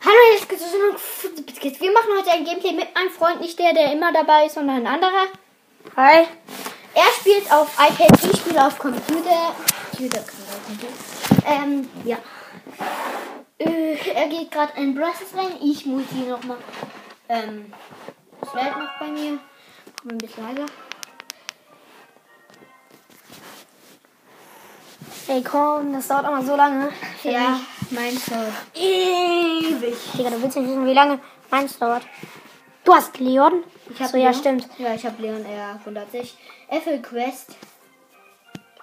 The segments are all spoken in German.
Hallo, jetzt geht's so Wir machen heute ein Gameplay mit meinem Freund, nicht der, der immer dabei ist, sondern ein anderer. Hi. Er spielt auf iPad, ich spiele auf Computer. Computer, Computer. Ähm, ja. Äh, er geht gerade in Brushes rein. Ich muss hier nochmal. Ähm, das lädt noch bei mir. Komm ein bisschen leiser. Ey, komm, das dauert immer so lange. Für Ja, mich. mein dauert ewig. Digga, du willst nicht wissen, wie lange meins dauert. Du hast Leon? Ich hab so, ja, Leon. stimmt. Ja, ich habe Leon R 160. Apple Quest.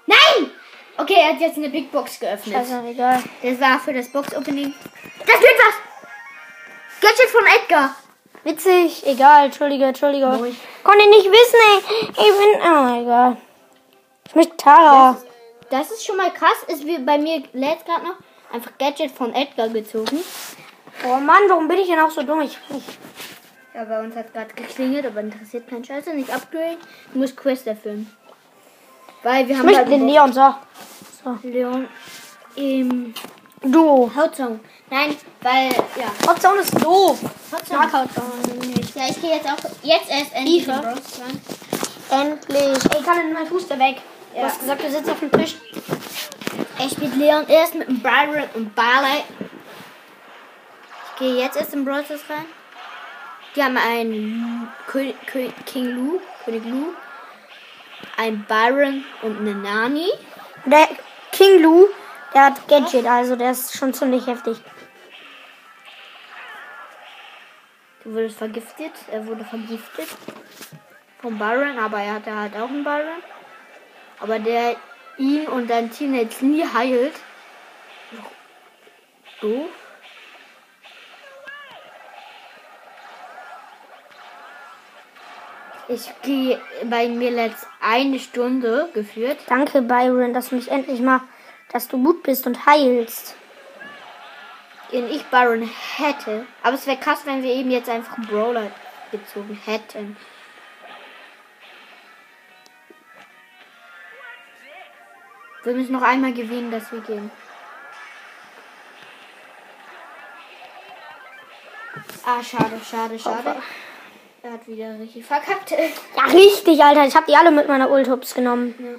Nein! Okay, er hat jetzt eine Big Box geöffnet. Also, egal. Das war für das Box-Opening. Das wird was! Gadget von Edgar. Witzig, egal, entschuldige, entschuldige. Ruhig. Konnte nicht wissen, ey. Ich bin. Oh, egal. Ich möchte Tara. Das ist schon mal krass. Ist wie bei mir lädt gerade noch einfach Gadget von Edgar gezogen. Oh Mann, warum bin ich denn auch so dumm? Ich, ich, Ja, bei uns hat gerade geklingelt, aber interessiert keinen Scheiße. Nicht upgraden. Du musst Quest erfüllen. Weil wir ich haben möchte halt den Leon, so. so. Leon im Du. Hautzone. Nein, weil, ja. Hotzone ist doof. Hautzone. Mag Hotzone nicht. Ja, ich gehe jetzt auch jetzt erst endlich. Endlich. Ey, kann denn mein Fuß da weg? Du Ja. hast gesagt, du sitzt auf dem Tisch. Er spielt Leon erst mit dem Byron und Barley. Ich gehe jetzt erst in Bros rein. Die haben einen König, König, King Lu, König Lu, ein Byron und eine Nani. Der King Lu, der hat Gadget, also der ist schon ziemlich heftig. Du wurdest vergiftet. Er wurde vergiftet. Vom Byron, aber er hatte halt auch einen Byron. Aber der ihn und sein Team jetzt nie heilt. So. Ich gehe bei mir letzt eine Stunde geführt. Danke, Byron, dass du mich endlich mal, dass du gut bist und heilst. Den ich Byron hätte. Aber es wäre krass, wenn wir eben jetzt einfach einen Brawler gezogen hätten. Wir müssen noch einmal gewinnen, dass wir gehen. Ah, schade, schade, schade. Er hat wieder richtig verkackt. Ja, richtig, Alter. Ich hab die alle mit meiner Ultups genommen. Ja.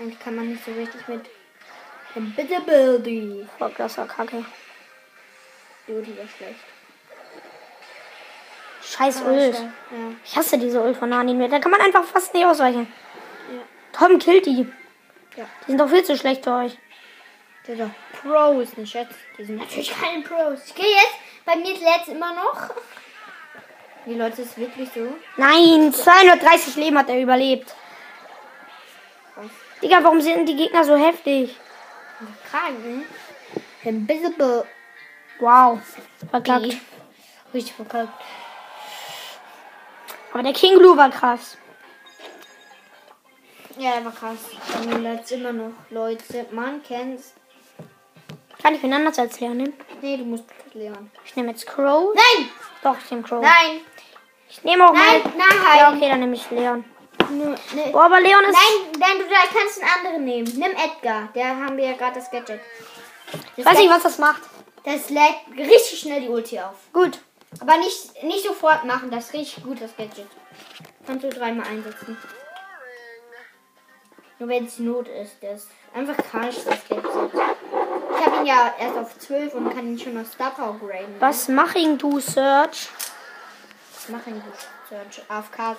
Eigentlich kann man nicht so richtig mit Invisibility. Fuck, das war kacke. Die Ulti war schlecht. Scheiß Ult. Ja. Ich hasse diese Ult von Nani. Da kann man einfach fast nicht ausweichen. Tom killt die. Ja. Die sind doch viel zu schlecht für euch. Der doch Pros, ne Schatz. Die sind natürlich keine Pros. Ich gehe jetzt. Bei mir lädt immer noch. Die Leute ist wirklich so. Nein, 230 Leben hat er überlebt. Krass. Digga, warum sind die Gegner so heftig? Krank, ne? Invisible. Wow. Verkackt. Richtig verkackt. Aber der King Blue war krass. Ja, war krass. Mir lädt immer noch. Leute, man kennt's. Kann ich wen anders als Leon nehmen? Nee, du musst Leon. Ich nehme jetzt Crow. Nein! Doch, ich nehme Crow. Nein! Ich nehme auch Nein, mal. nein! Ja, okay, dann nehme ich Leon. Nur, ne, Boah, aber Leon ist. Nein, nein, du kannst einen anderen nehmen. Nimm Edgar. Der haben wir ja gerade das Gadget. Das Weiß nicht, was das macht. Das lädt richtig schnell die Ulti auf. Gut. Aber nicht, nicht sofort machen. Das ist richtig gut, das Gadget. Kannst du dreimal einsetzen. Nur wenn es Not ist. Der ist einfach krass, das Gadget. Ich habe ihn ja erst auf 12 und kann ihn schon auf Star Power graden. Was machen du, Search? Mach ihn gut. Search AFK sein.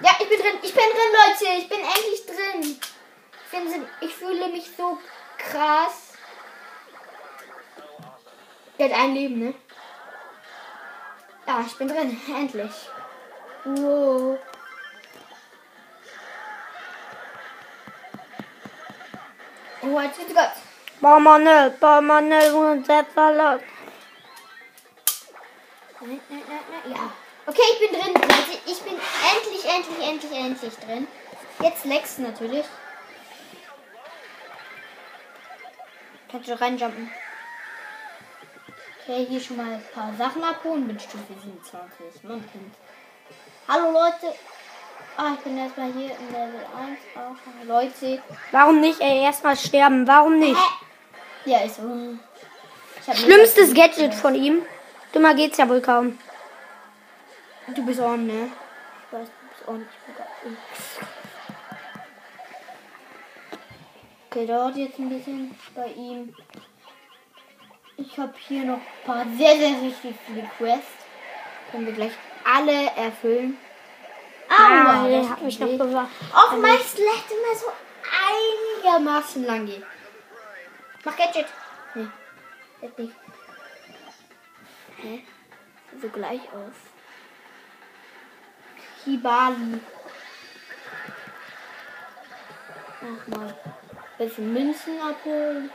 Ja, ich bin drin. Ich bin drin, Leute. Ich bin endlich drin. Ich, finde, ich fühle mich so krass. Der hat ein Leben, ne? Ja, ich bin drin. Endlich. Wow. Oh, jetzt wird's Gott. Bommanel, Bommanel und Salat. Nein, nein, nein, nein. Ja. Okay, ich bin drin, Leute. Ich bin endlich, endlich, endlich, endlich drin. Jetzt Lex natürlich. Kannst du reinjumpen. Okay, hier schon mal ein paar Sachen abholen. Bin Stufe 27. Man kennt. Hallo Leute. Ah, ich bin erstmal hier in Level 1. Auch. Leute. Warum nicht, ey? Erstmal sterben. Warum nicht? Hä? Ja, ist so. Schlimmstes Gadget von ihm. Dümmer geht's ja wohl kaum. Du bist on, ne? Ich weiß, du bist on. Okay, dauert jetzt ein bisschen bei ihm. Ich habe hier noch ein paar sehr, sehr richtig viele Quests. Können wir gleich alle erfüllen. Ah, das der hat mich noch bewahrt. Auch mein Slash immer so einigermaßen lang geht. Mach Gadget. Nee, jetzt nicht. Hä? Sieht so gleich aus. Hibali. Mach mal. Bisschen Münzen abholen.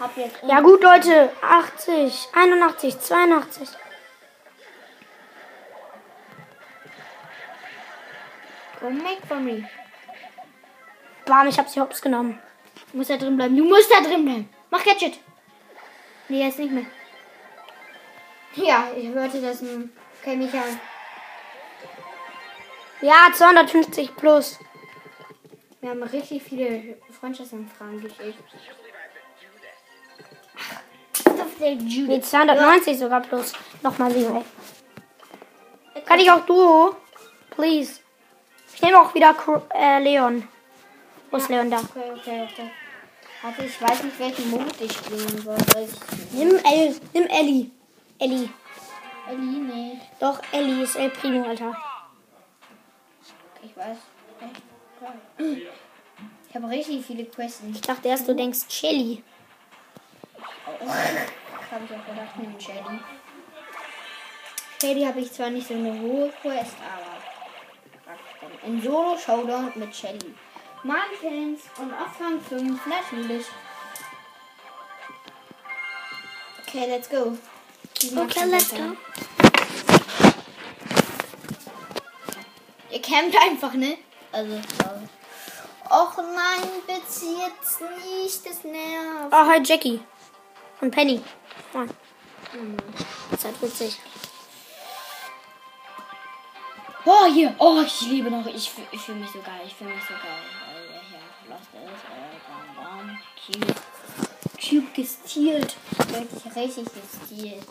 Hab jetzt. Ja gut, Leute. 80, 81, 82. Go make for me. Bam, ich hab sie hops genommen. Du musst da drin bleiben. Du musst da drin bleiben. Mach Gadget. Nee, jetzt nicht mehr. Ja, ich hörte das nun. Okay, Michael. Ja, 250 plus. Wir haben richtig viele Freundschaftsanfragen geschickt. Nee, 290 sogar plus. Nochmal sieben, ey. Kann ich auch Duo? Please. Ich nehme auch wieder äh, Leon. Wo ist Leon da? Okay, okay, okay. Warte, ich weiß nicht, welchen Mond ich spielen soll. Nimm, El nimm Ellie. Ellie. Ellie, nee. Doch, Ellie ist El Primo, Alter. Ich weiß. Okay. Ich habe richtig viele Quests. Ich dachte erst, du denkst Shelly. Das habe ich auch gedacht, nimm Shelly. Shelly habe ich zwar nicht so eine hohe Quest, aber in Solo Showdown mit Shelly. Markens und auf Rang 5 natürlich. Okay, let's go. Okay, let's go. Ihr campt einfach, ne? Also, sorry. Och nein, bitte jetzt nicht, das nervt. Oh, hi Jackie. Und Penny. Das ist halt witzig. Oh, hier. Oh, ich liebe noch. Ich, ich fühle mich so geil. Ich fühle mich so geil. Der hier lost ist. Äh, bam, bam. Cube. Cube gestielt. Wirklich richtig gestielt.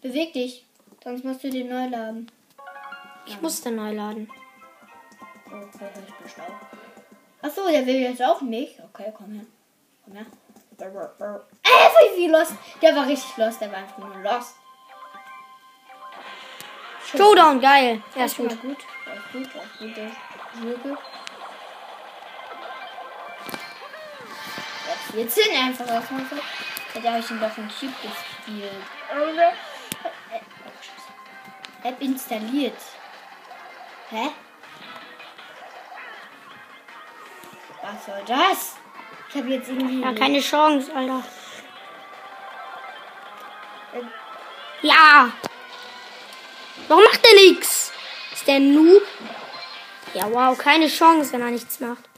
Beweg dich. Sonst musst du den neu laden. Ich musste neu laden. Oh, okay, ich bin schlau. Achso, der will jetzt auch nicht. Okay, komm her. Komm her. Äh, wie lost. Der war richtig lost. Der war einfach nur lost. Showdown, geil. Ja, ist gut. gut. Gut, gut, wirklich. Jetzt 14 einfach erstmal so. Hätte habe ich ihn doch einen Cube gespielt. Oh. App installiert. Hä? Was soll das? Ich habe jetzt irgendwie. Ja, keine Chance, Alter. Äh, Ja. Warum macht der nix? Ist der ein Noob? Ja, wow, keine Chance, wenn er nichts macht.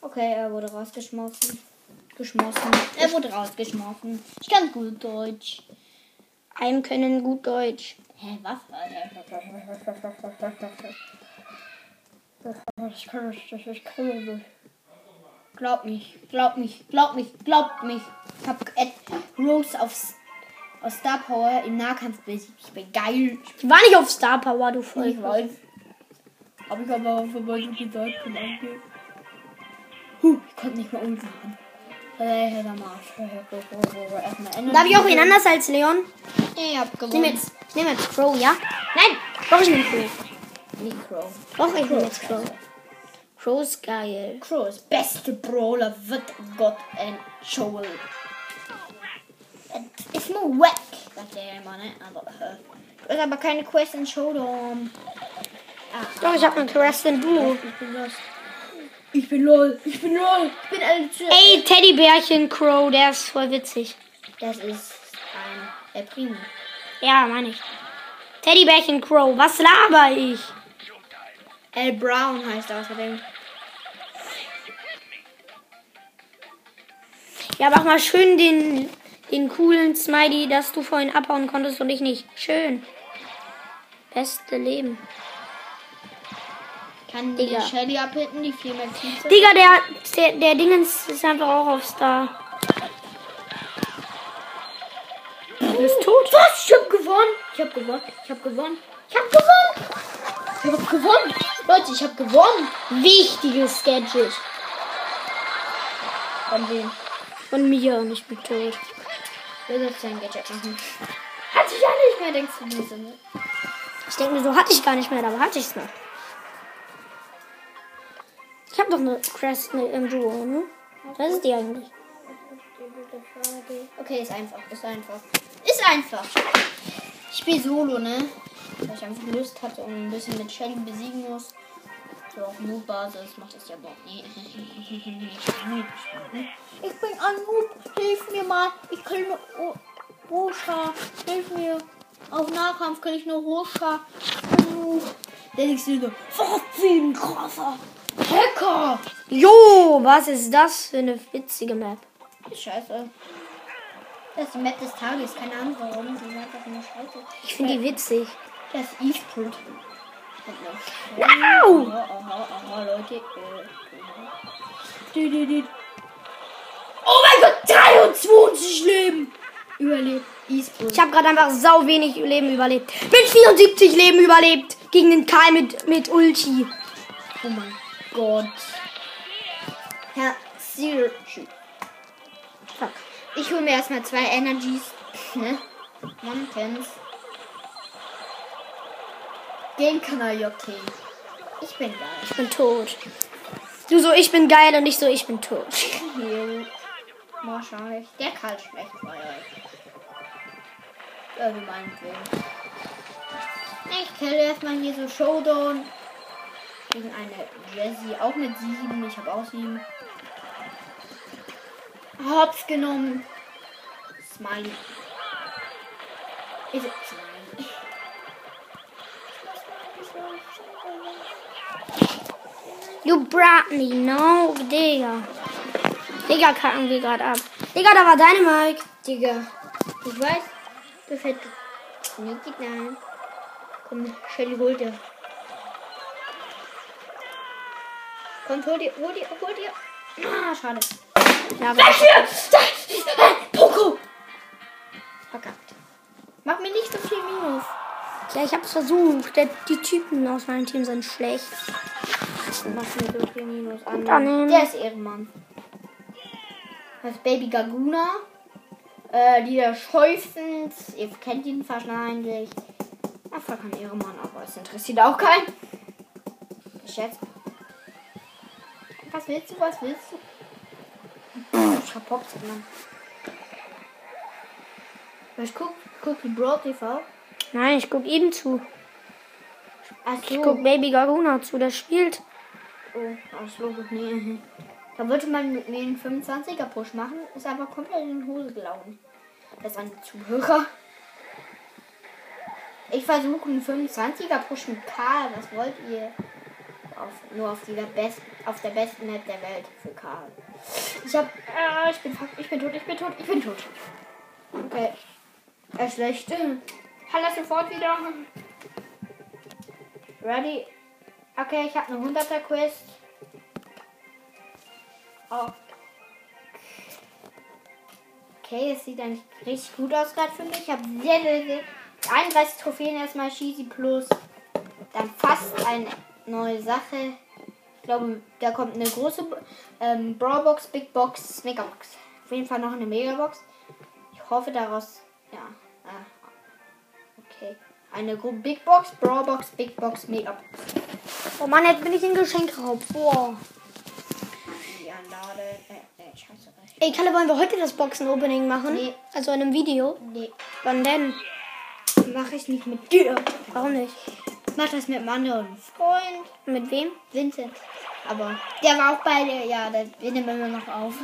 Okay, er wurde rausgeschmissen. Geschmossen. Er wurde rausgeschmissen. Ich kann gut Deutsch. Einem können gut Deutsch. Hä, was? Ich kann nicht, ich kann nicht. Glaub mich, glaub mich, glaub mich, glaub mich. Ich hab Ed Rose aufs, aus Star Power im Nahkampf besiegt. Ich bin geil. Ich war nicht auf Star Power, du Ich voll. weiß. Hab ich aber vorbei so gesagt, komm angehen. Huh, ich konnte nicht mehr umfahren. Äh. Darf ich auch wen anders als Leon? Ich hab Ich gewonnen. jetzt, ich nehme jetzt Crow, ja? Nein, doch, ich nehme Crow. Nicht Crow. Doch, ich nehme jetzt Crow. Crow ist geil. Crow ist beste Brawler wird Gott entschuldigt. Ist hast aber keine Quest in Showdown. Ah, Doch, ich habe einen Quest in Duo. ich bin lost. Ich bin lol, ich bin lol, ich bin zu. Ey, Teddybärchen Crow, der ist voll witzig. Das ist ein El Primo. Ja, meine ich. Teddybärchen Crow, was laber ich? El Brown heißt er außerdem. Ja, mach mal schön den, den coolen Smiley, dass du vorhin abhauen konntest und ich nicht. Schön. Beste Leben. Kann die Shelly abhitten, die viel mehr Teams Digga, der, der, der Dingens ist einfach auch auf Star. Du bist tot. Was? Ich hab gewonnen. Ich hab gewonnen. Ich hab gewonnen. Ich hab gewonnen. Ich hab gewonnen. Leute, ich hab gewonnen. Wichtiges Gadget. Von wem? Von mir und ich bin tot. Wer soll sein Gadget machen? Hatte ich ja nicht mehr, denkst du mir so, ne? Ich denke mir so, hatte ich gar nicht mehr, aber hatte ich es noch. Ich habe doch eine Crest im Duo, ne? Was ist die eigentlich? Okay, ist einfach, ist einfach. Ist einfach. Ich spiele Solo, ne? Weil ich einfach Lust hatte und ein bisschen mit Shelly besiegen muss. So auf Noob-Basis macht das ja überhaupt nie. Ich bin ein Noob, hilf mir mal. Ich kann nur Rosha, hilf mir. Auf Nahkampf kann ich nur Rosha. Der nächste so, ein krasser Hacker. Jo, was ist das für eine witzige Map? Scheiße. Das ist die Map des Tages. Keine Ahnung warum. Die ist einfach nur scheiße. Ich finde die witzig. Das ist E-Sport. Wow! Aha, aha, aha, Leute. Äh, oh mein Gott, 23 Leben! Überlebt. E-Sport. Ich habe gerade einfach sau wenig Leben überlebt. Mit 74 Leben überlebt. Gegen den Kai mit, mit Ulti. Oh mein Gott. Herr Zero. Fuck. Ich hole mir erstmal zwei Energies. Ne? Man kennt's. Den kann er okay. Ich bin geil. Ich bin tot. Du so, ich bin geil und ich so, ich bin tot. Wahrscheinlich. Der kann schlecht feuern. Irgendwie meinetwegen. Ich kill erstmal hier so Showdown. Gegen eine Jessie, auch mit 7. Ich habe auch 7. Hops genommen. Smiley. Ist Smiley. You brought me, no, Digga. Digga, kacken wir gerade ab. Digga, da war deine Mike. Digga. Ich weiß, du fährt. Nee, geht nein. Komm, Shelly, hol dir. Komm, hol dir, hol dir, hol dir. Ah, schade. Ja, Gleich hier! Poco! Verkackt. Mach mir nicht so viel Minus. Ja, ich hab's versucht. Der, die Typen aus meinem Team sind schlecht. Mach mir so viel Minus an. Der ist Ehrenmann. Das Baby Gaguna. Äh, dieser Schäufens. Ihr kennt ihn wahrscheinlich. Ach, voll kein Ehrenmann, aber es interessiert auch keinen. Geschätzt. Was willst du? Was willst du? Ich hab Pops genannt. Ich guck, guck die Broad TV. Nein, ich guck ihm zu. Ach so. Ich guck Baby Garuna zu, der spielt. Oh, das Logo, nee. Da wollte man mit mir einen 25er Push machen, ist aber komplett in die Hose gelaufen. Das waren die Zuhörer. Ich versuche einen 25er Push mit Karl. Was wollt ihr? Auf, nur auf, dieser auf der besten Map der Welt für Karl. Ich hab. Äh, ich bin ich bin tot, ich bin tot, ich bin tot. Okay. Er ist schlecht. Das sofort wieder. Ready? Okay, ich habe eine 100er Quest. Okay, es sieht eigentlich richtig gut aus gerade für mich. Ich habe sehr, sehr, sehr 31 Trophäen erstmal Cheesy Plus. Dann fast eine neue Sache. Ich glaube, da kommt eine große ähm, Brawlbox, Big Box, Megabox. Auf jeden Fall noch eine Megabox. Ich hoffe daraus. Ja. Ah, okay. Eine Big Box, Brawlbox, Big Box, Megabox. Oh Mann, jetzt bin ich in Geschenkraub. Boah. Anlade. Äh, äh, scheiße. Ey, Kalle, wollen wir heute das Boxen-Opening machen? Nee. Also in einem Video? Nee. Wann denn? Mache ich nicht mit dir. Warum nicht? Ich mach das mit einem anderen Freund. Mit wem? Vincent. Aber der war auch bei der. Ja, der wir nehmen wir noch auf.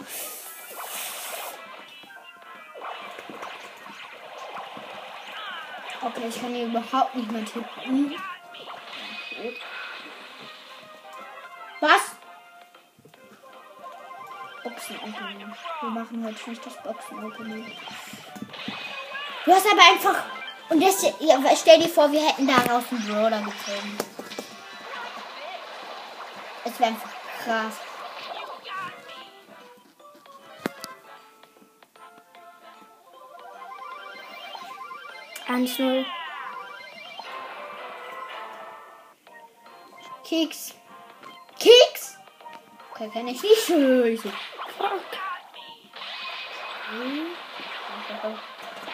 Okay, ich kann hier überhaupt nicht mehr tippen. Was? Boxen-Opening. Wir machen heute nicht das Boxen-Opening. Du hast aber einfach. Und das, ja, stell dir vor, wir hätten daraus einen Brawler gezogen. Das wäre einfach krass. Eins null. Keks. Keks? Okay, kann ich nicht. Fuck.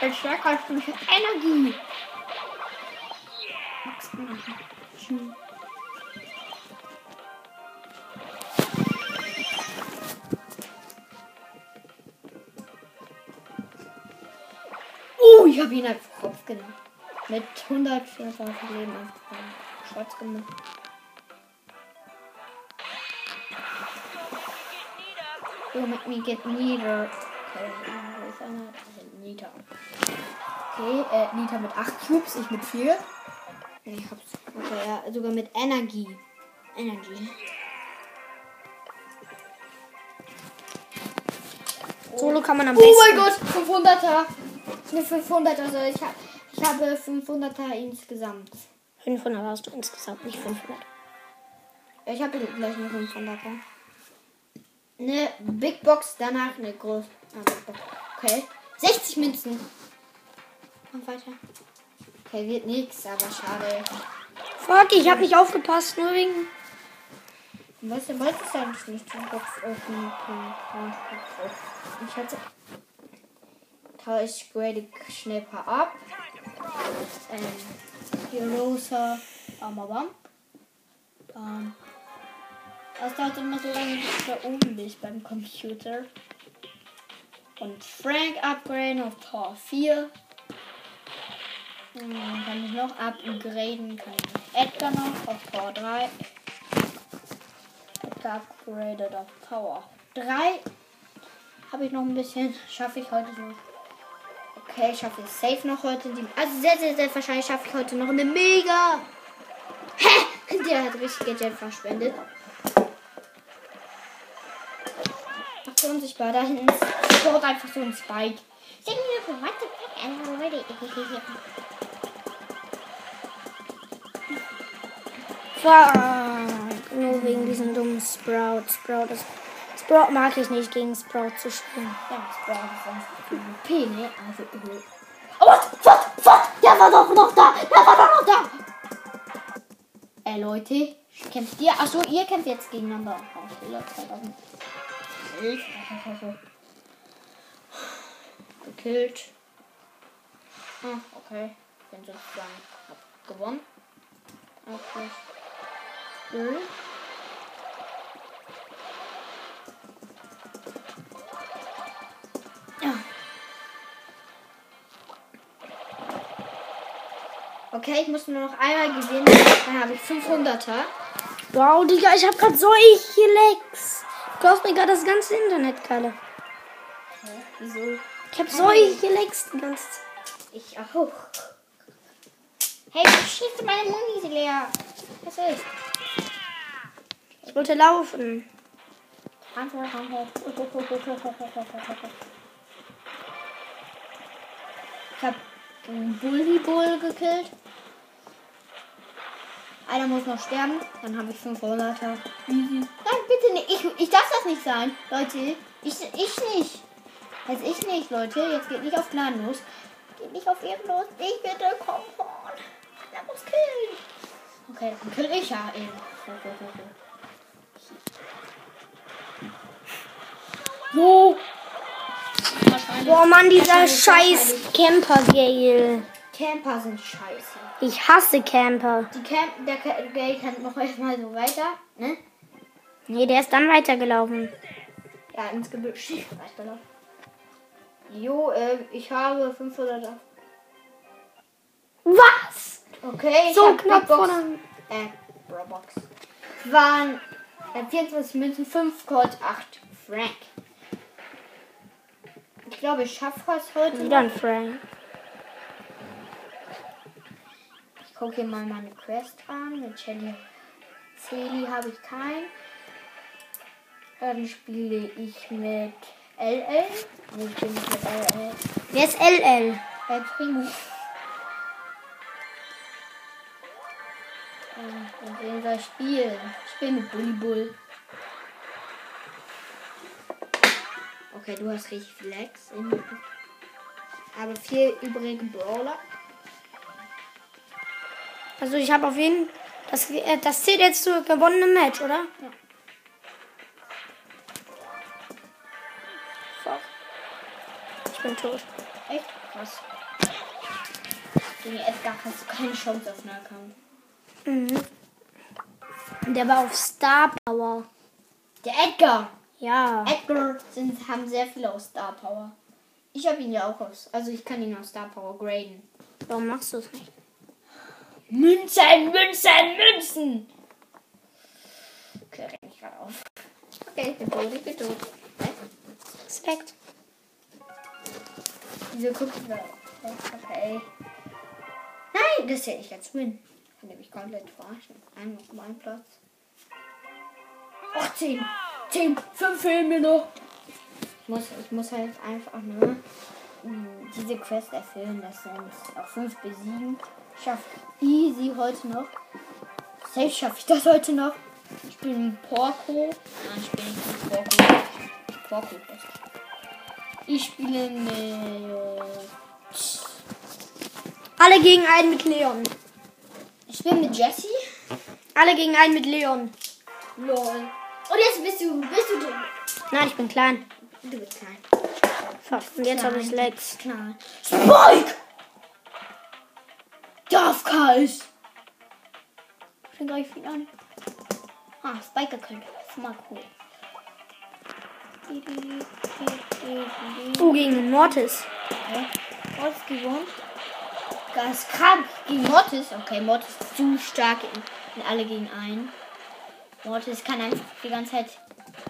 Ich stärker als mich Energie. Oh, ich habe ihn einfach Kopf genommen. Mit 124 Leben schwarz gemacht. You make me get einer? Nita. Okay, äh, Nita mit 8 Cubes, ich mit 4. Ich hab's. Okay, ja, sogar mit Energie. Energy. Solo kann man am Oh besten. mein Gott, 500er. Eine 500er, also ich, hab, ich habe 500er insgesamt. 500 hast du insgesamt, nicht 500. Ich habe gleich eine 500er. Eine Big Box, danach eine große. Ah. Okay. 60 Münzen. Und weiter. Okay, wird nichts, aber schade. Fuck, ich hab nicht aufgepasst, nur wegen. Was du wolltest ja nicht nicht die Box öffnen. Ich hatte. Ich grade schnell ein paar ab. Ähm, hier rosa. Bam, bam, bam. Bam. Das dauert immer so lange, bis du da oben bist beim Computer. Und Frank upgraden auf Power 4. Hm, kann ich noch upgraden? Kann ich Edgar noch auf Power 3. Edgar upgraded auf Power 3. Habe ich noch ein bisschen. Schaffe ich heute noch. Okay, schaffe ich safe noch heute. Die, also sehr, sehr, sehr wahrscheinlich schaffe ich heute noch eine Mega. Hä? Der hat richtig Geld verschwendet. Unsichtbar. Da hinten sport einfach so ein Spike. Me for what the fuck. Nur wegen diesem dummen Sprout. Sprout ist. Sprout mag ich nicht, gegen Sprout zu spielen. Ja, Sprout ist sonst P, ne? Also, äh. Oh, was? Fuck, fuck! Der war doch noch da! Der war doch noch da! Äh, Leute, kämpft ihr? Achso, ihr kämpft jetzt gegeneinander. Ausspieler 2011. Gekillt. Ah, okay. Bin sozusagen hab gewonnen. Okay. Mhm. Ja. Okay, ich muss nur noch einmal gewinnen. Dann habe ich 500er. Wow, Digga, ich hab grad solche Lecks. Du kaufst mir gerade das ganze Internet, Kalle. Wieso? Ich hab solche Lecks die ganze Zeit. Ich auch. Hey, du schießt meine Munis leer. Was ist? Ich wollte laufen. Ich hab einen Bully Bull gekillt. Einer muss noch sterben. Dann habe ich 500er. Easy. Nein, bitte nicht. Ich, ich darf das nicht sein. Leute, ich, ich nicht. Also ich nicht, Leute. Jetzt geht nicht auf Gnaden los. Geht nicht auf eben los. Ich bitte, komm on. Der muss killen. Okay, dann kill ich ja eben. So. Wahrscheinlich- Boah, Mann, dieser scheiß Camper-Gale. Camper sind scheiße. Ich hasse Camper. Die Camp, der Gay kann noch erstmal so weiter, ne? Nee, der ist dann weitergelaufen. Ja, ins Gebüsch. Weiterlaufen. Jo, äh, ich habe 500. Was? Okay, ich So knapp Box, dem... Äh, Roblox. Waren äh, 24 Münzen, 5 Colt, 8 Frank. Ich glaube, ich schaffe es heute. Wieder ein Frank. Ich gucke hier mal meine Quest an. Mit Shelly Celi habe ich keinen. Dann spiele ich mit LL. Nee, ich bin mit LL. Wer ist LL? Äh, Primo. Ähm, Und wen soll ich spielen? Ich spiele mit Bully Bull. Okay, du hast richtig Flex. Aber vier übrige Brawler. Also ich habe auf jeden das, äh, das zählt jetzt zu gewonnenem Match, oder? Ja. Fuck. Ich bin tot. Echt? Krass. Gegen Edgar hast du keine Chance auf Nahkampf. Mhm. Der war auf Star Power. Der Edgar! Ja. Edgar sind, haben sehr viele aus Star Power. Ich habe ihn ja auch aus. Also ich kann ihn aus Star Power graden. Warum machst du es nicht? Münzen, Münzen, Münzen! Okay, renn ich gerade auf. Okay, ich bin tot, ich bin tot. Respekt. Wieso gucken wir? Okay. Nein, das hätte ich jetzt win. Kann nämlich komplett verarschen. Einmal auf meinen Platz. 18. 10, 5 fehlen mir noch. Ich muss, ich muss halt einfach nur diese Quest erfüllen. Das sind auch 5 besiegen. Schafft easy heute noch. Safe schaffe ich das heute noch. Ich bin Porco. Nein, ich bin nicht Porco. Porco ist Ich spiele mit. Alle gegen einen mit Leon. Ich spiele mit Jesse. Alle gegen einen mit Leon. Lol. Und jetzt bist du, bist du drin. Nein, ich bin klein. Du bist klein. Fuck, und jetzt habe ich Legs. Klein. Spike! Darf Kais! Dann greife ich ihn an. Ah, Spike gekillt. Das ist mal cool. Oh, gegen den Mortis. Okay. Mortis gewonnen. Das ist krank gegen Mortis. Okay, Mortis ist zu stark in, in alle gegen einen. Mortis kann einfach die ganze Zeit.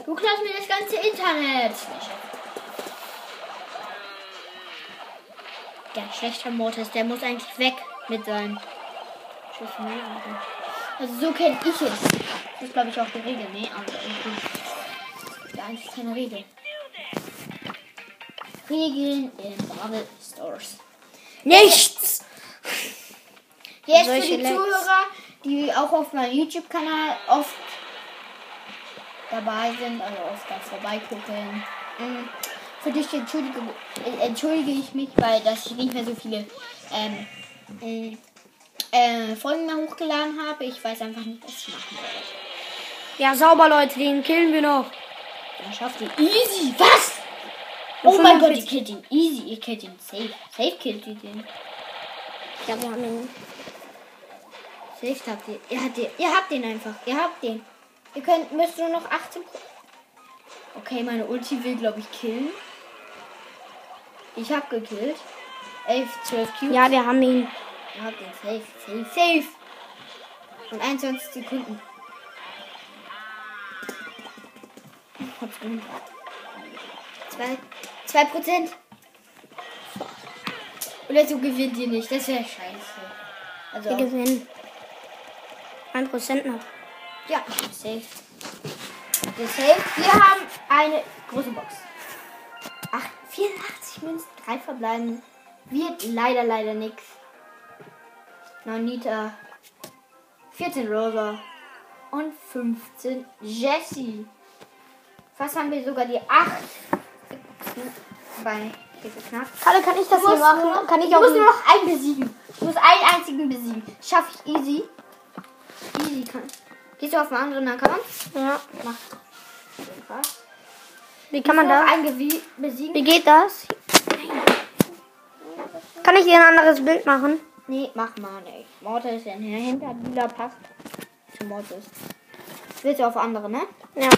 Du klaust mir das ganze Internet. Der schlechter Mortis, der muss eigentlich weg mit seinen Schüssen. Also so kenne ich es. Das ist glaube ich auch die Regel. Nee, aber irgendwie. Da eigentlich keine Regel. Regeln in Marvel Stores. Nichts! Jetzt für die Zuhörer, die auch auf meinem YouTube-Kanal oft dabei sind, also oft da vorbeigucken. Mhm. Für dich entschuldige, entschuldige ich mich, weil dass ich nicht mehr so viele ähm, äh, Folgen mehr hochgeladen habe. Ich weiß einfach nicht, was ich machen soll. Ja, sauber, Leute, den killen wir noch. Dann schafft ihr easy. Was? Oh mein Gott, ihr killt ihn easy. Ihr killt ihn safe. Safe killt ihr den. Ja, wir haben ihn. Safe habt ihr. Ihr habt, den. ihr habt den einfach. Ihr habt den. Ihr könnt, müsst nur noch 18. Okay, meine Ulti will, glaube ich, killen. Ich hab gekillt. 11, 12 Cubes. Ja, wir haben ihn. Ihr habt den safe, safe, safe. Und 21 Sekunden. Zwei, zwei Prozent. Oder so gewinnt ihr nicht. Das wäre scheiße. Also wir gewinnen. Ein Prozent noch. Ja, safe. Wir safe. Wir haben eine große Box. Ach, 84 Münzen, drei verbleiben. Wird leider, leider nichts. Nonita. 14 Rosa. Und 15 Jessie. Fast haben wir sogar die 8 bei geknackt. Hallo, kann ich das hier machen? Kann ich, ich muss nur noch einen besiegen. Ich muss einen einzigen besiegen. Schaffe ich easy. Easy kann. Gehst du auf einen anderen Account? Ja. Mach. Wie kann man da besiegen? Wie geht das? Kann ich dir ein anderes Bild machen? Nee, mach mal nicht. Mortis in hinter lila passt zu Mortis. Willst du auf andere, ne? Ja.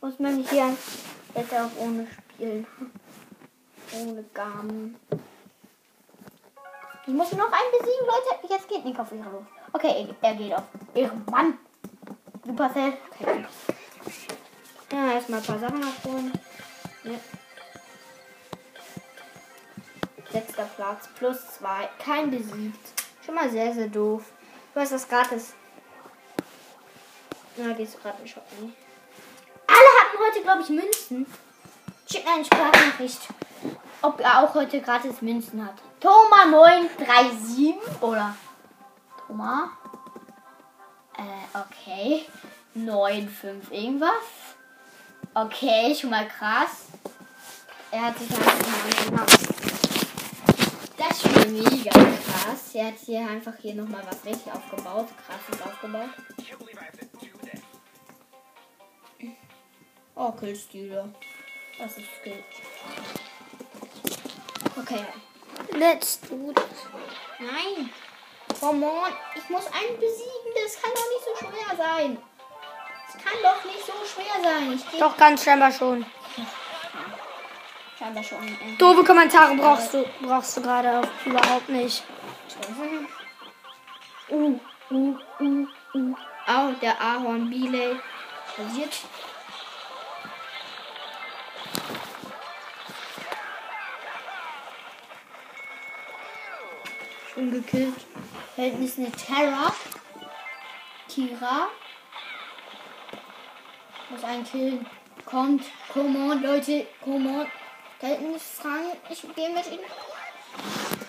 Muss man nicht hier jetzt auch ohne spielen. Ohne Gaben. Ich muss noch einen besiegen, Leute. Jetzt geht Nick auf ihre Luft. Okay, er geht auf Mann. Supercell. Okay. Ja, erstmal ein paar Sachen abholen. Ja. Letzter Platz. Plus zwei. Kein besiegt. Schon mal sehr, sehr doof. Du hast das gratis. Na, gehst du gerade in Shop nicht. Alle hatten heute, glaube ich, Münzen. Schick mir eine Sprachnachricht, ob er auch heute gratis Münzen hat. Thomas 937 oder Thomas. Äh, okay. 95 irgendwas. Okay, schon mal krass. Er hat sich einfach mal Das ist schon mega krass. Er hat hier einfach hier nochmal was richtig aufgebaut. Krasses aufgebaut. Oh, Killstühle. Das ist Skill. Okay. Let's do this. Nein. Come on. Ich muss einen besiegen. Das kann doch nicht so schwer sein. Das kann doch nicht so schwer sein. Doch, ganz scheinbar schon. Scheinbar schon. Äh, Doofe Kommentare brauchst du, brauchst du gerade auch überhaupt nicht. Uh, uh, uh, uh. Au, der Ahorn Biley. Passiert. Schon gekillt. Ist eine Terra. Tira. Muss einen killen. Kommt. Come on, Leute. Come on. Da hinten ist Frank. Ich gehe mit ihm.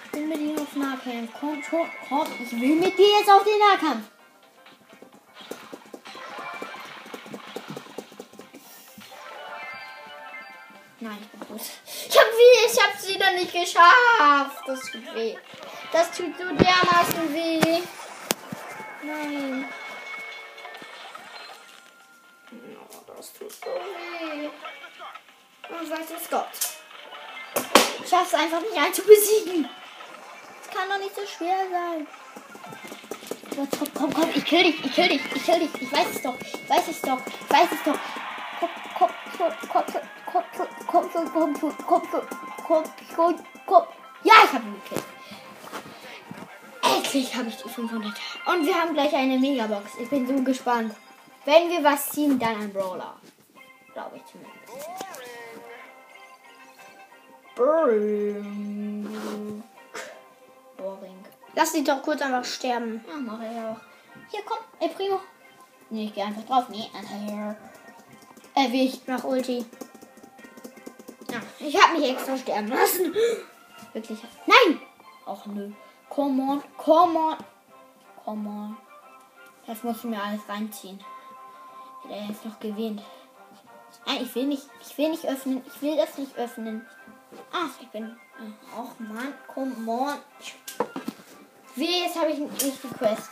Ich will mit ihm auf Nahkampf. Komm schon. Komm. Ich will mit dir jetzt auf den Nahkampf. Nein, ich bin gut. Ich hab wie, ich hab's wieder nicht geschafft. Das tut weh. Das tut so dermaßen weh. Nein. Das tut so weh. Und weiß es Gott. Ich schaff's einfach nicht einen zu besiegen. Das kann doch nicht so schwer sein. Komm, komm, komm, ich kill dich, ich kill dich, ich kill dich. Ich weiß es doch, ich weiß es doch, ich weiß es doch. Komm, komm, komm, komm, komm, komm, komm, komm, komm, komm, komm, komm, komm. Ja, ich hab ihn gekillt. Endlich habe ich die 500. Und wir haben gleich eine Megabox. Ich bin so gespannt. Wenn wir was ziehen, dann ein Brawler. Glaube ich zumindest. Boring. Boring. Lass sie doch kurz einfach sterben. Ja, mach ich auch. Hier, komm, ey Primo. Nee, ich geh einfach drauf. Nee, einfach. Erwischt. Nach Ulti. Ja, ich habe mich extra sterben lassen. Wirklich. Nein! Och nö. Come on, come on. Come on. Das musst du mir alles reinziehen. Der jetzt noch gewinnt. Nein, ich will nicht, ich will nicht öffnen. Ich will das nicht öffnen. Ach, ich bin. Och Mann, come on. Wie, jetzt habe ich nicht die Quest.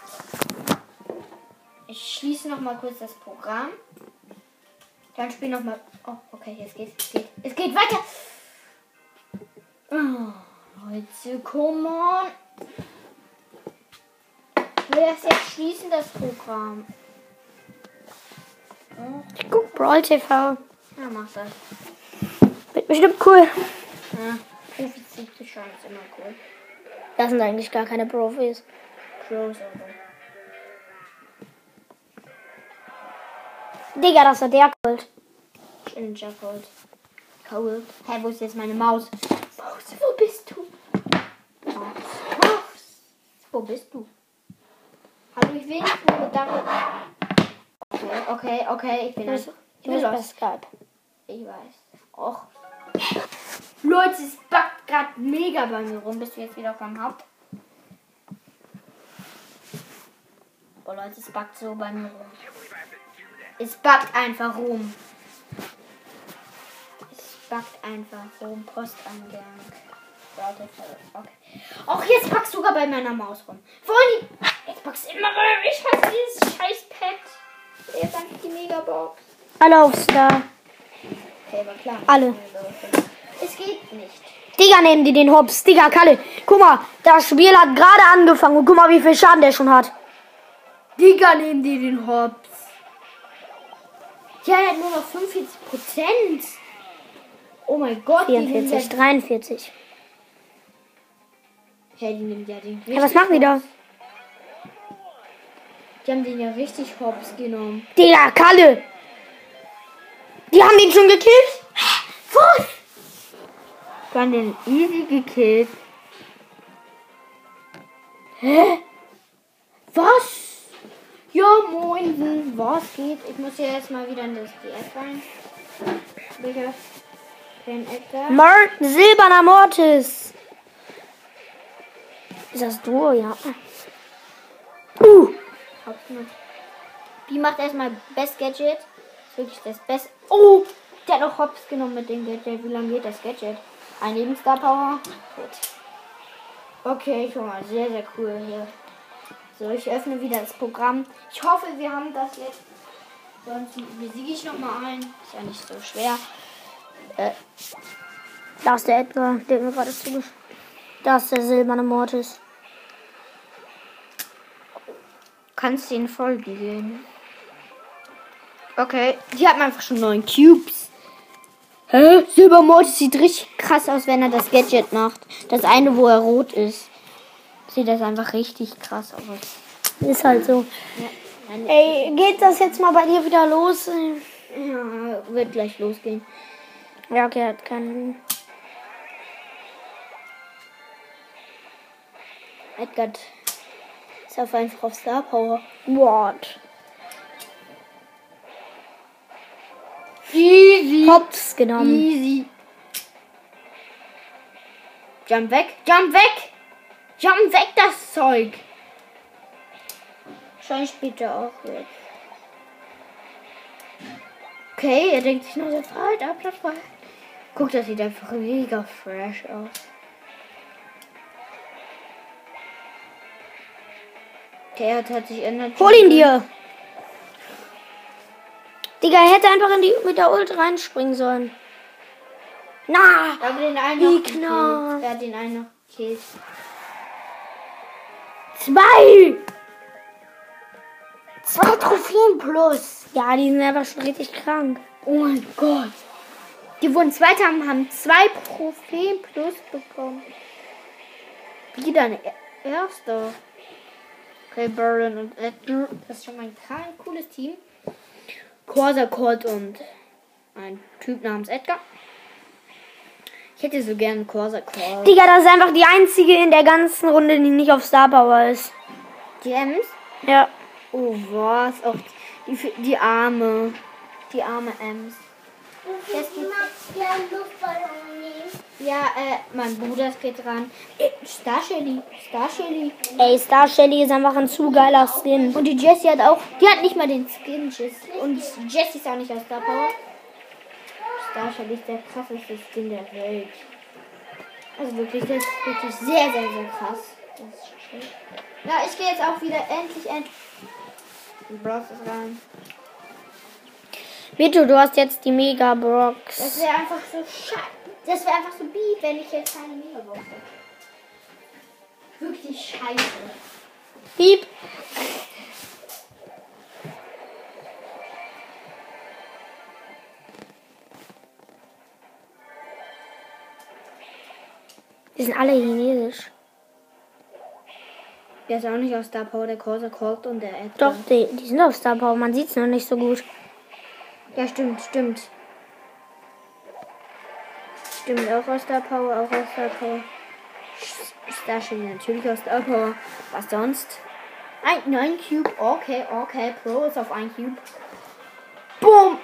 Ich schließe noch mal kurz das Programm. Dann spiele noch mal. Oh, okay, jetzt geht's. Es geht, es geht weiter. Oh, Leute, come on. Ich will das jetzt schließen, das Programm. Ich guck Brawl TV. ja, mach das. Wird bestimmt cool. Ja, Profis sind die Chance immer cool. Das sind eigentlich gar keine Profis. Pros aber. Digga, das war der Kult. Ninja Cold. Cold. Hä, wo ist jetzt meine Maus? Maus, wo bist du? Maus. Maus. Wo bist du? Hallo, ich will nicht nur damit. Okay, okay, okay, ich bin bist, Ich bin los. Skype. Ich weiß. Och. Leute, es backt gerade mega bei mir rum. Bist du jetzt wieder auf meinem Haupt? Oh Leute, es backt so bei mir rum. Es backt einfach rum. Es backt einfach rum. Posteingang. Warte, Okay. Och, jetzt packst du sogar bei meiner Maus rum. Die. Jetzt packst du immer bei Ich hasse dieses scheiß Pad. Jetzt einfach die Megabox. Alle auf Star. Okay, war klar. Alle. Es geht nicht. Digga, nehmen die den Hops. Digga, Kalle. Guck mal, das Spiel hat gerade angefangen. Und guck mal, wie viel Schaden der schon hat. Digga, nehmen die den Hops. Ja, er hat nur noch 45 Prozent. Oh mein Gott, die nehmen 44, ja, 43. ja, die nehmen ja den Ja, was machen die da? Die haben den ja richtig Hops genommen. Digga, Kalle. Die haben den schon gekillt? Was? Die haben den easy gekillt. Hä? Was? Ja, moin. Was geht? Ich muss ja erstmal wieder in das DS rein. Digga. Kein Edgar. Mor silberner Mortis. Ist das Duo, ja. Uh! Die macht erstmal Best Gadget. ist wirklich das Beste. Oh! Der hat noch Hops genommen mit dem Gadget. Wie lange geht das Gadget? Ein Leben Star Power. Gut. Okay, schon mal sehr, sehr cool hier. So, ich öffne wieder das Programm. Ich hoffe, wir haben das jetzt. Sonst besiege ich nochmal ein. Ist ja nicht so schwer. Äh, da ist der Edgar, der mir gerade zugeschaut. Da ist der silberne Mortis. Kannst du ihn Folge gehen? Okay, die hat einfach schon neun Cubes. Hä? Silbermortis sieht richtig krass aus, wenn er das Gadget macht. Das eine, wo er rot ist. Sieht das einfach richtig krass aus. Ist halt so. Ja, Ey, geht das jetzt mal bei dir wieder los? Ja, wird gleich losgehen. Ja, okay, hat keinen. Edgar ist auf einfach auf Star Power. What? Easy. Hops genommen. Easy. Jump weg. Jump weg. Jump weg, das Zeug. Schein später auch weg. Okay, er denkt sich nur so frei, da Platz frei. Guck, das sieht einfach mega fresh aus. Okay, er hat sich ändert. Hol ihn dir! Digga, er hätte einfach in die, mit der Ult reinspringen sollen. Na! Aber den einen noch knapp. Er hat den einen noch gekillt. Zwei! Zwei Trophäen plus. Ja, die sind einfach schon richtig krank. Oh mein Gott. Die wurden Zweiter haben, haben zwei Trophäen plus bekommen. Wie dann Erster. Okay, Burren und Edgar. Das ist schon mal ein kein cooles Team. Corsa, Colt und ein Typ namens Edgar. Ich hätte so gern Corsa, Colt. Digga, das ist einfach die einzige in der ganzen Runde, die nicht auf Star Power ist. Die Ems? Ja. Oh, was? Auch die, die arme. Die arme Ems. Das geht Ja, äh, mein Bruder geht dran. Äh, Star Shelly. Star Shelly. Ey, Star Shelly ist einfach ein zu geiler Skin. Und die Jessie hat auch. Die hat nicht mal den Skin. Jess. Und Jessie ist auch nicht aus Star Power. Star Shelly ist der krasseste Skin der Welt. Also wirklich, das ist wirklich sehr, sehr, sehr krass. Das ist schön. Ja, ich gehe jetzt auch wieder endlich, endlich. Bros rein. Vito, du hast jetzt die Mega Das Brox. wäre einfach so scheiße. Das wäre einfach so beef, wenn ich jetzt keine Megabox hätte. Wirklich scheiße. Piep. Die sind alle chinesisch. Der ist auch nicht aus Star Power, der Corsa Colt und der Edgar. Doch, die, die sind auf Star Power. Man sieht es noch nicht so gut. Ja, stimmt, stimmt. Stimmt, auch aus Star Power, auch aus Star Power. Star Shelly natürlich aus Star Power. Was sonst? Ein, nein, Cube. Okay, okay. Pro ist auf ein Cube. Boom!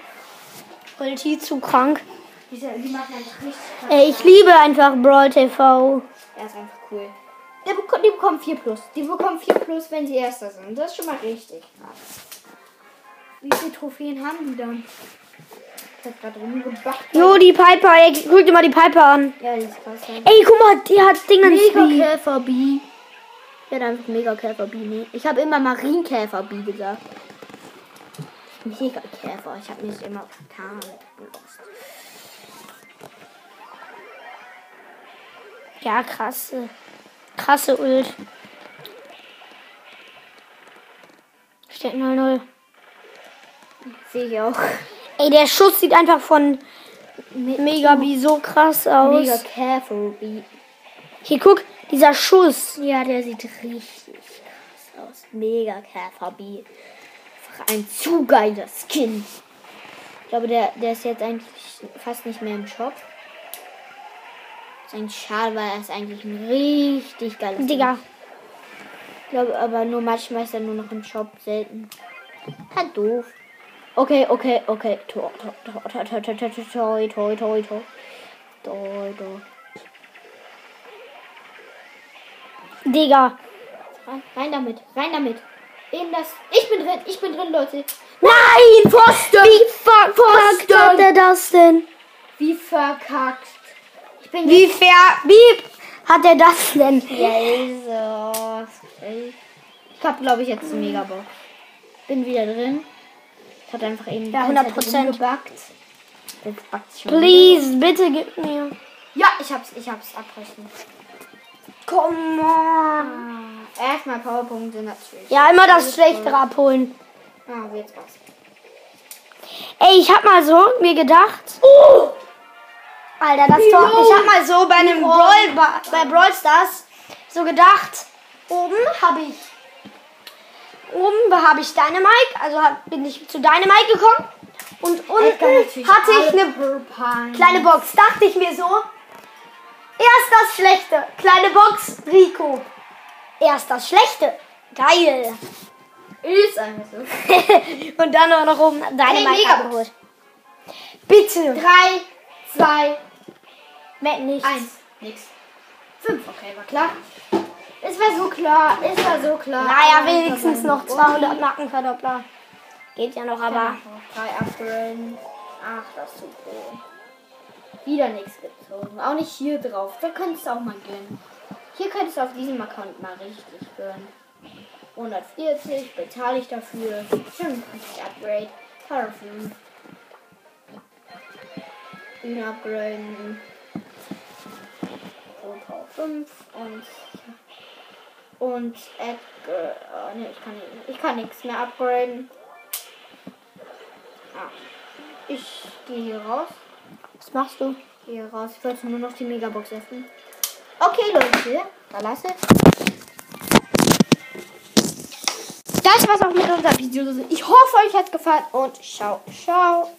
Ulti zu krank. Diese, die machen einfach richtig krass. Ey, ich liebe einfach Brawl TV. Er ist einfach cool. Der beko die bekommen 4 plus. Die bekommen 4 plus, wenn sie Erster sind. Das ist schon mal richtig. Wie viele Trophäen haben die dann? Ich hab gerade rumgebracht. Jo, die Piper. Ey, guck dir mal die Piper an. Ja, die ist krass. Ja. Ey, guck mal, die hat Dingens Mega wie. Käfer B. Ich hätte einfach Mega Käfer B. Nee. Ich habe immer Marienkäfer B gesagt. Mega Käfer. Ich habe mich immer vertan. Ja, krasse. Krasse Ult. Steht 0-0. Sehe ich auch. Ey, der Schuss sieht einfach von Megabi so krass aus. Mega Käfer B. Hier, guck, dieser Schuss. Ja, der sieht richtig krass aus. Mega Käfer B. Einfach ein zu geiler Skin. Ich glaube, der, der ist jetzt eigentlich fast nicht mehr im Shop. Ist eigentlich schade, weil er ist eigentlich ein richtig geiler Skin. Digga. Ich glaube aber nur manchmal ist er nur noch im Shop selten. Halt doof. Okay, okay, okay. Tor, tor, tor, tor, tor, tor, tor, tor, tor, tor, tor. Tor, tor. Digga. Rein, damit, rein damit. In das. Ich bin drin, ich bin drin, Leute. Nein! Pfosten! Wie verkackt hat er das denn? Wie verkackt. Ich bin Wie ver... Wie hat er das denn? Jesus. Ich hab, glaube ich, jetzt eine Megabox. Bin wieder drin. Ich hat einfach eben Ja, die ganze 100%. Zeit gebackt. Jetzt backt's schon. Please, bitte gib mir. Ja, ich hab's, ich hab's abbrechen. Come on. Ah, erstmal Powerpunkte natürlich. Ja, immer das Schlechtere abholen. Ah, jetzt was. Ey, ich hab mal so mir gedacht. Alter, das Tor. Ich hab mal so bei einem. Brawl, bei Brawl Stars so gedacht. Oben habe ich. Oben habe ich Dynamite, also bin ich zu Dynamite gekommen. Und unten hatte ich eine kleine Box. Dachte ich mir so. Erst das Schlechte. Kleine Box, Rico. Erst das Schlechte. Geil. Ist einfach so. Und dann auch noch oben Hey, Dynamite mega. abgeholt. Bitte. Drei, zwei, Mehr nichts. eins. Nix. Fünf, okay, war klar. Es war so klar, es war so klar. Naja, wenigstens noch so 200 Markenverdoppler. Geht ja noch, aber. Drei upgraden. Ach, das ist super. Wieder nichts gezogen. Auch nicht hier drauf. Da könntest du auch mal gönnen. Hier könntest du auf diesem Account mal richtig gönnen. 140 bezahle ich dafür. 55 Upgrade. 5. Ihn upgraden. Und Power 5 und und Edgar. Oh, ne, ich kann ich kann nichts mehr upgraden. Ah. Ich gehe hier raus. Was machst du? Hier raus. Ich wollte nur noch die Megabox öffnen. Okay, Leute. Verlasse. Das war's auch mit unserem Video. Ich hoffe, euch hat's gefallen und ciao, ciao.